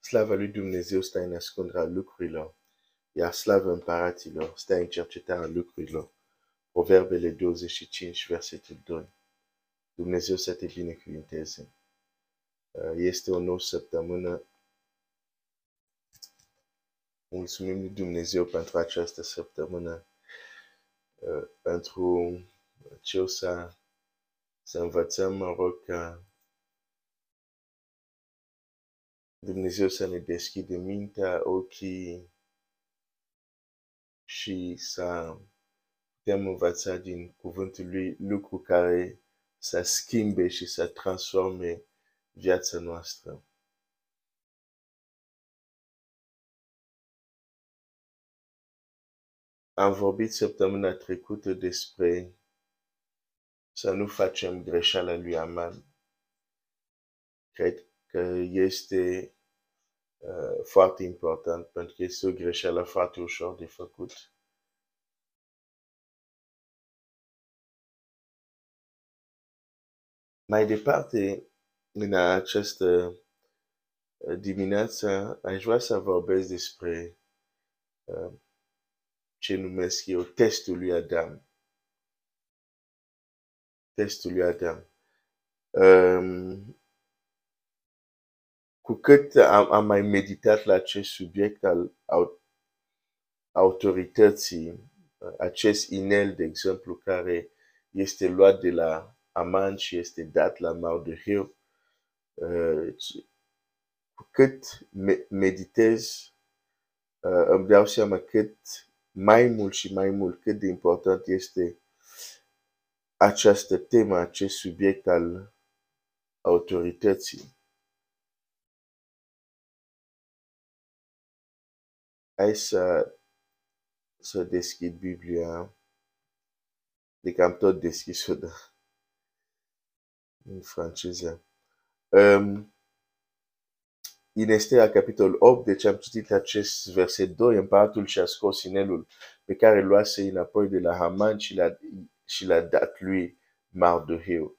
Slava lui Dumnezeu stă în ascunderea lucrurilor, iar slava împăraților stă în cercetarea lucrurilor. Proverbele 25, versetul 2. Dumnezeu să te binecuvinteze. Uh, este o nouă săptămână. Mulțumim lui Dumnezeu pentru această săptămână, uh, pentru ce o să, să învățăm, mă rog, ca Dumnezeu să ne deschide mintea, ochii și să putem învăța din cuvântul lui lucru care să schimbe și să transforme viața noastră. Am vorbit săptămâna trecută despre să nu facem greșeala lui Aman. Cred că este uh, foarte important pentru că este o greșeală foarte ușor de făcut. Mai departe, în această uh, dimineață, aș vrea să vorbesc despre uh, ce numesc eu testul lui Adam. Testul lui Adam. Um, cu cât am, am mai meditat la acest subiect al autorității, uh, acest inel, de exemplu, care este luat de la Aman și este dat la Mardeheu, uh, cu cât meditez, uh, îmi dau seama cât mai mult și mai mult cât de important este această temă, acest subiect al autorității. Hai să, să deschid Biblia. Deci am tot deschis-o, da. În franceză. Um, în Estera, capitolul 8, deci am citit acest verset 2, împăratul și-a scos inelul pe care luase înapoi de la Haman și l-a, și l-a dat lui Mardoheu.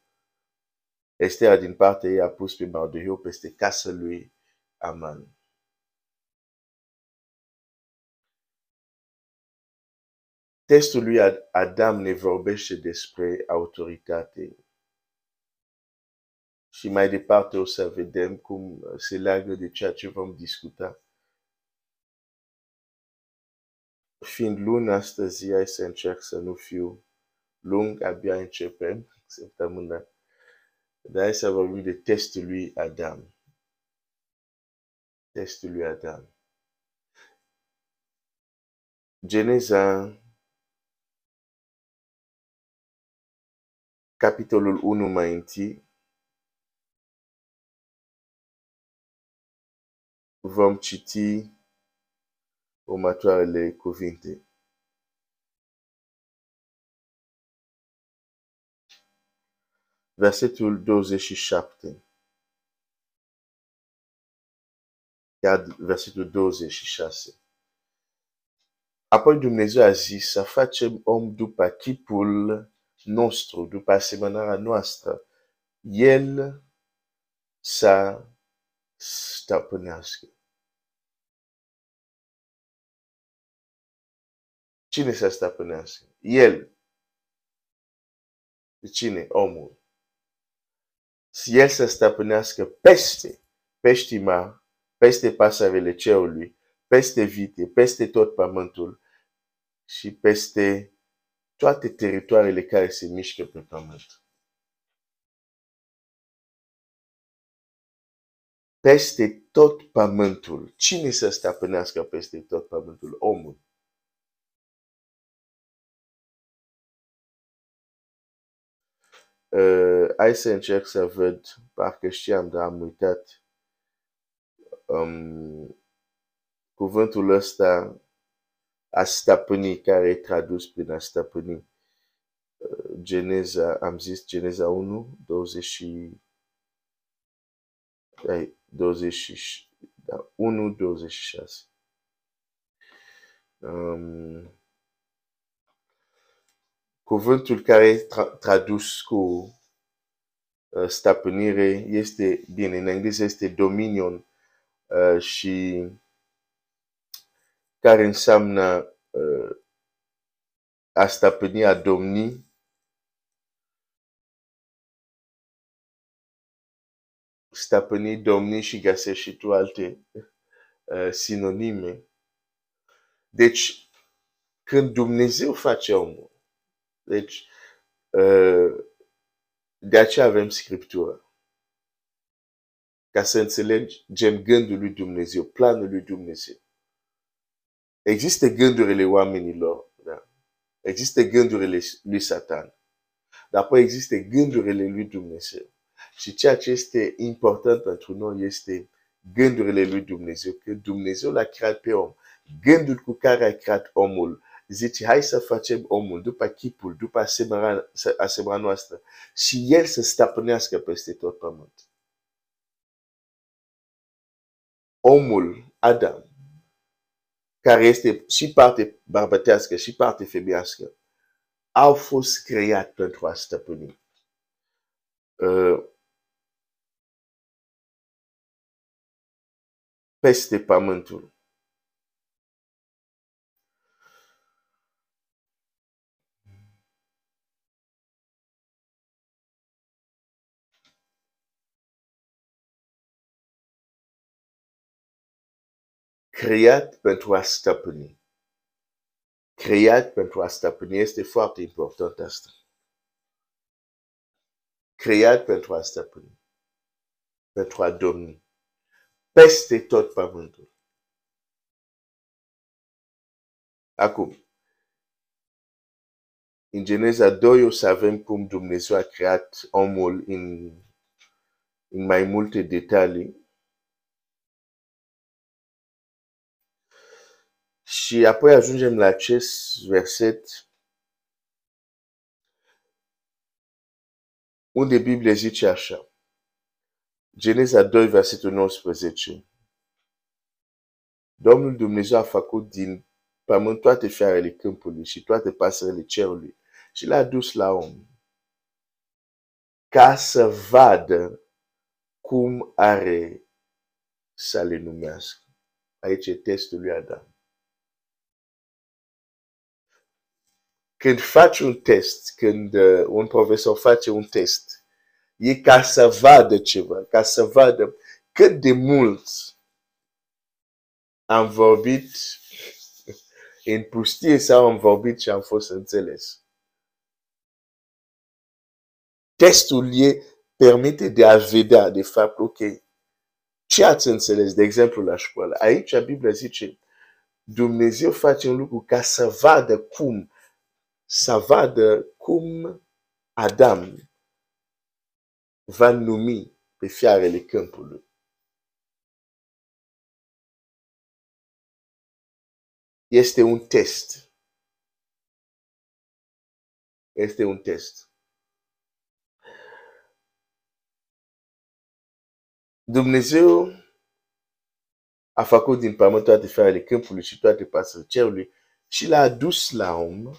Estera din partea ei a pus pe Mardoheu peste casa lui Aman. Testul lui Adam ne vorbește despre autoritate. Și mai departe o să vedem cum se leagă de ceea ce vom discuta. Fiind luni astăzi, hai să încerc să nu fiu lung, abia începem săptămâna. Dar hai să vorbim de testul lui Adam. Testul lui Adam. Geneza capitolul 1 mai întâi, vom citi următoarele cuvinte. Versetul 27. Iar versetul 26. Apoi Dumnezeu a zis să facem om după chipul nostru, după asemănarea noastră, El să stăpânească. Cine să stăpânească? El. De cine? Omul. El să stăpânească peste peștii mari, peste pasările cerului, peste vite, peste tot pământul și peste toate teritoriile care se mișcă pe pământ. Peste tot pământul. Cine să stăpânească peste tot pământul? Omul. Uh, hai să încerc să văd, parcă știam, dar am uitat. Um, cuvântul ăsta a stăpâni, care e tradus prin a stăpâni. Uh, Geneza, am zis Geneza 1, 20 20, da, 1, 26. Um, cuvântul care e tra tradus cu uh, stăpânire este, bine, în engleză este dominion, uh, și care înseamnă uh, a stăpâni, a domni. Stăpâni, domni și găsești și tu alte uh, sinonime. Deci, când Dumnezeu face omul, deci, uh, de aceea avem Scriptură. Ca să înțelegem gândul lui Dumnezeu, planul lui Dumnezeu. Există gândurile oamenilor, da? există gândurile lui Satan, dar apoi există gândurile lui Dumnezeu. Și ceea ce este important pentru noi este gândurile lui Dumnezeu, că Dumnezeu l-a creat pe om. Gândul cu care a creat omul zice, hai să facem omul după chipul, după asemenea noastră și el să stăpânească peste tot pământ. Omul, Adam, care este și parte bărbătească și parte femeiască, au fost creat pentru a stăpâni. Uh, peste pământul. Creat pentru a stăpâni. Creat pentru a stăpâni este foarte important asta. Creat pentru a stăpâni. Pentru a domni. Peste tot pământul. Acum, în Geneza 2 o să avem cum Dumnezeu a creat omul în, în mai multe detalii. Și apoi ajungem la acest verset unde Biblia zice așa. Geneza 2, versetul 19. Domnul Dumnezeu a făcut din pământ toate fiarele câmpului și toate pasările cerului și l-a dus la om ca să vadă cum are să le numească. Aici e testul lui Adam. Când faci un test, când uh, un profesor face un test, e ca să vadă ceva, ca să vadă cât de mult am vorbit în pustie sau am vorbit și am fost înțeles. Testul e permite de a vedea, de fapt, ok, ce ați înțeles, de exemplu, la școală. Aici Biblia zice, Dumnezeu face un lucru ca să vadă cum să vadă cum Adam va numi pe fiarele câmpului. Este un test. Este un test. Dumnezeu a făcut din pământ toate fiarele câmpului și toate pasările cerului și l-a adus la om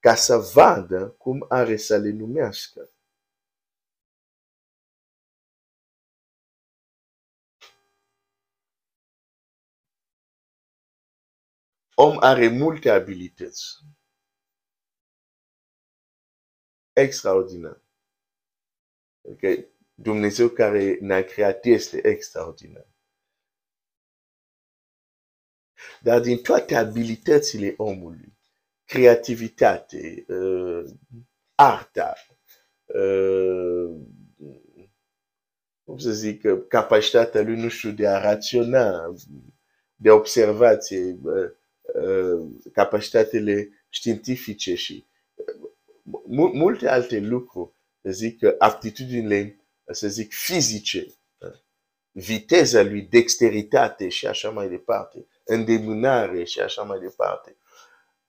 ca să vadă cum are să le numească. Om are multe abilități. Extraordinar. Adică Dumnezeu care ne-a creat este extraordinar. Dar din toate abilitățile omului, creativitate, uh, arta, uh, cum să zic, capacitatea lui, nu știu, de a raționa, de observație, uh, uh, capacitățile științifice și uh, multe alte lucruri, să zic, aptitudinile, să zic, fizice, uh, viteza lui, dexteritate și așa mai departe, îndemânare și așa mai departe.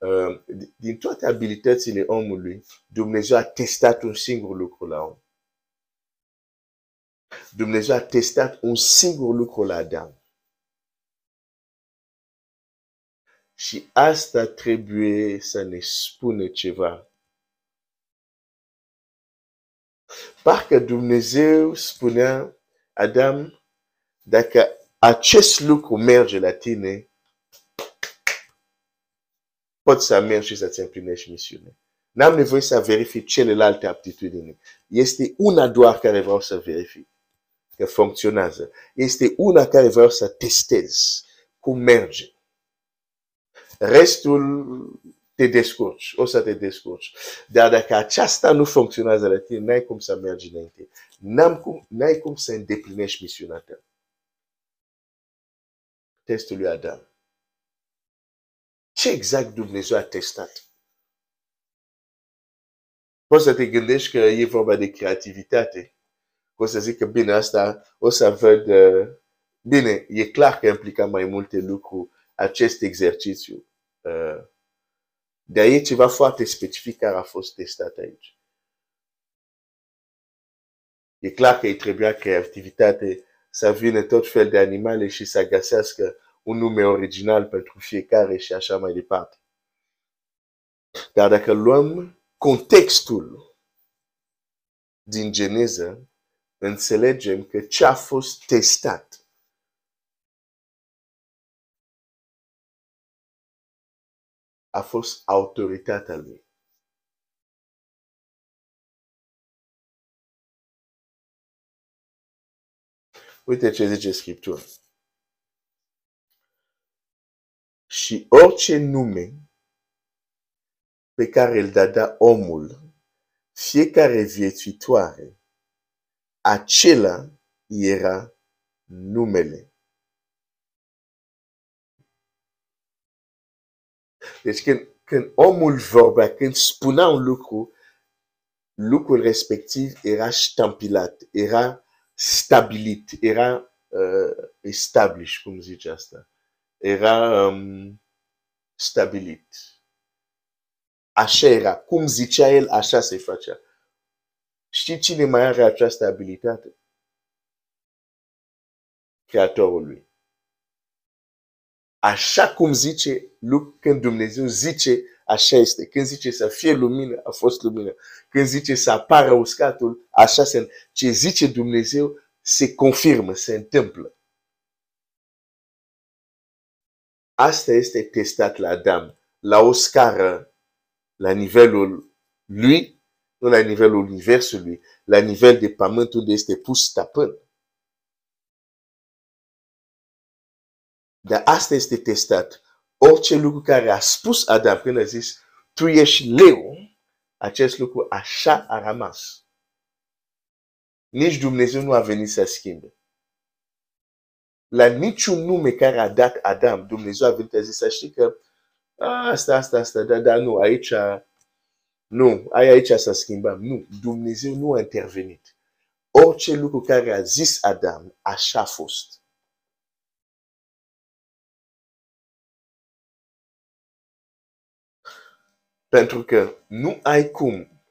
Uh, din toate abilitățile omului, Dumnezeu a testat un singur lucru la om. Dumnezeu a testat un singur lucru la Adam. Și asta trebuie să ne spună ceva. Parcă Dumnezeu spunea, Adam, dacă acest lucru merge la tine, poți să mergi și să-ți împlinești misiunea. N-am nevoie să verific celelalte aptitudini. Este una doar care vreau să verific că funcționează. Este una care vreau să testez cum merge. Restul te descurci, o să te descurci. Dar dacă aceasta nu funcționează la tine, n-ai cum să mergi înainte. N-am cum, n-ai cum să îndeplinești misiunea ta. Testul lui Adam. Ce exact Dumnezeu a testat? Poți să te gândești că e vorba de creativitate. Poți să zic că bine, asta o să văd... Uh, bine, e clar că implică mai multe lucruri acest exercițiu. Uh, de aici ceva foarte specific care a fost testat aici. E clar că îi trebuia creativitate să vină tot fel de animale și să găsească un nume original pentru fiecare și așa mai departe. Dar dacă luăm contextul din Geneză, înțelegem că ce a fost testat a fost autoritatea lui. Uite ce zice Scriptura. Și orice nume pe care îl dădea omul, fiecare viețuitoare, acela era numele. Deci când, când omul vorbea, când spunea un lucru, lucrul respectiv era ștampilat, era stabilit, era uh, established, cum zice asta. Era um, stabilit. Așa era. Cum zicea el, așa se facea. Știi cine mai are această abilitate? Creatorul lui. Așa cum zice Luc, când Dumnezeu zice, așa este. Când zice să fie lumină, a fost lumină. Când zice să apară uscatul, așa se Ce zice Dumnezeu se confirmă, se întâmplă. Asta este testat la Adam, la o scară, la nivelul lui, nu la nivelul universului, la nivel de pământ unde este pus stăpân. Dar asta este testat. Orice lucru care a spus Adam când a zis, tu ești leu, acest lucru așa a rămas. Nici Dumnezeu nu a venit să schimbe. La niciun nume care a dat Adam, Dumnezeu a venit să zis, să știi că asta, asta, asta, dar da, nu, aici, nu, aici s-a schimbat. Nu, Dumnezeu nu a intervenit. Orice lucru care a zis Adam, așa a fost. Pentru că nu ai cum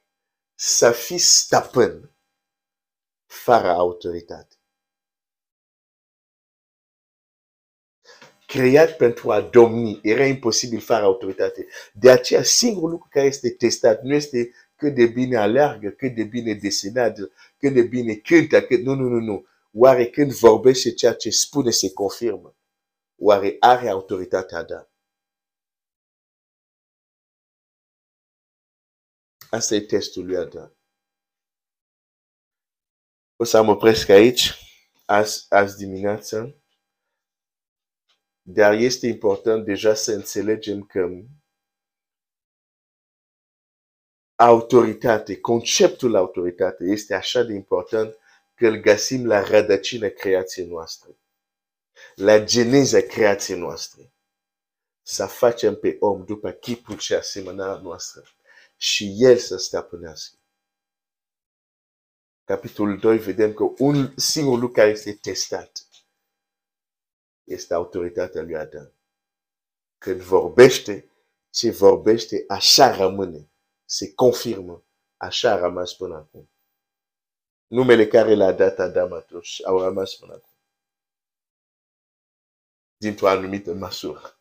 să fii stăpân fără autoritate. Creat pentru a domni, era imposibil fără autoritate. De aceea, singurul lucru care este testat nu este cât de bine alergă, cât de bine desenează, cât de bine cântă, cât... Nu, nu, nu, nu. Oare când vorbește ceea ce spune se confirmă? Oare are autoritatea da? Asta e testul lui Adam. O să mă opresc aici, azi, azi dimineață. Dar este important deja să înțelegem că autoritate, conceptul autoritate este așa de important că îl găsim la rădăcină creației noastre. La geneza creației noastre. Să facem pe om după chipul și asemănarea noastră și el să stăpânească. Capitolul 2 vedem că un singur lucru care este testat este autoritatea lui Adam. Când vorbește, ce vorbește, așa rămâne. Se confirmă. Așa a rămas până acum. Numele care l-a dat Adam atunci au rămas până acum. Dintr-o anumită măsură.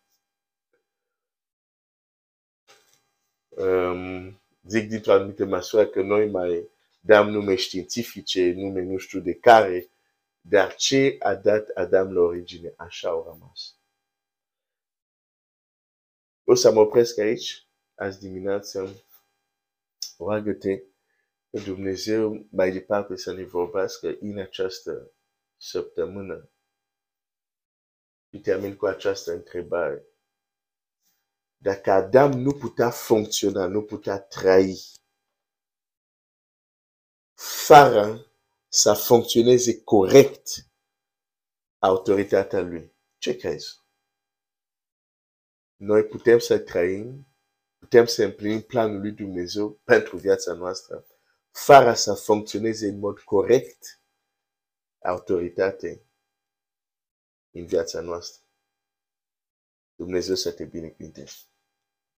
Um, zic dintr-o anumită măsură că noi mai dăm nume științifice, nume nu știu de care, dar ce a dat Adam la origine, așa au rămas. O să mă opresc aici, azi dimineață, roagă-te că Dumnezeu mai departe să ne vorbească în această săptămână. Și termin cu această întrebare. Dacă Adam nu putea funcționa, nu putea trăi, fără să funcționeze corect autoritatea lui, ce crezi? Noi putem să trăim, putem să împlinim planul lui Dumnezeu pentru viața noastră, fără să funcționeze în mod corect autoritate în viața noastră. Dumnezeu să te binecuvinteze.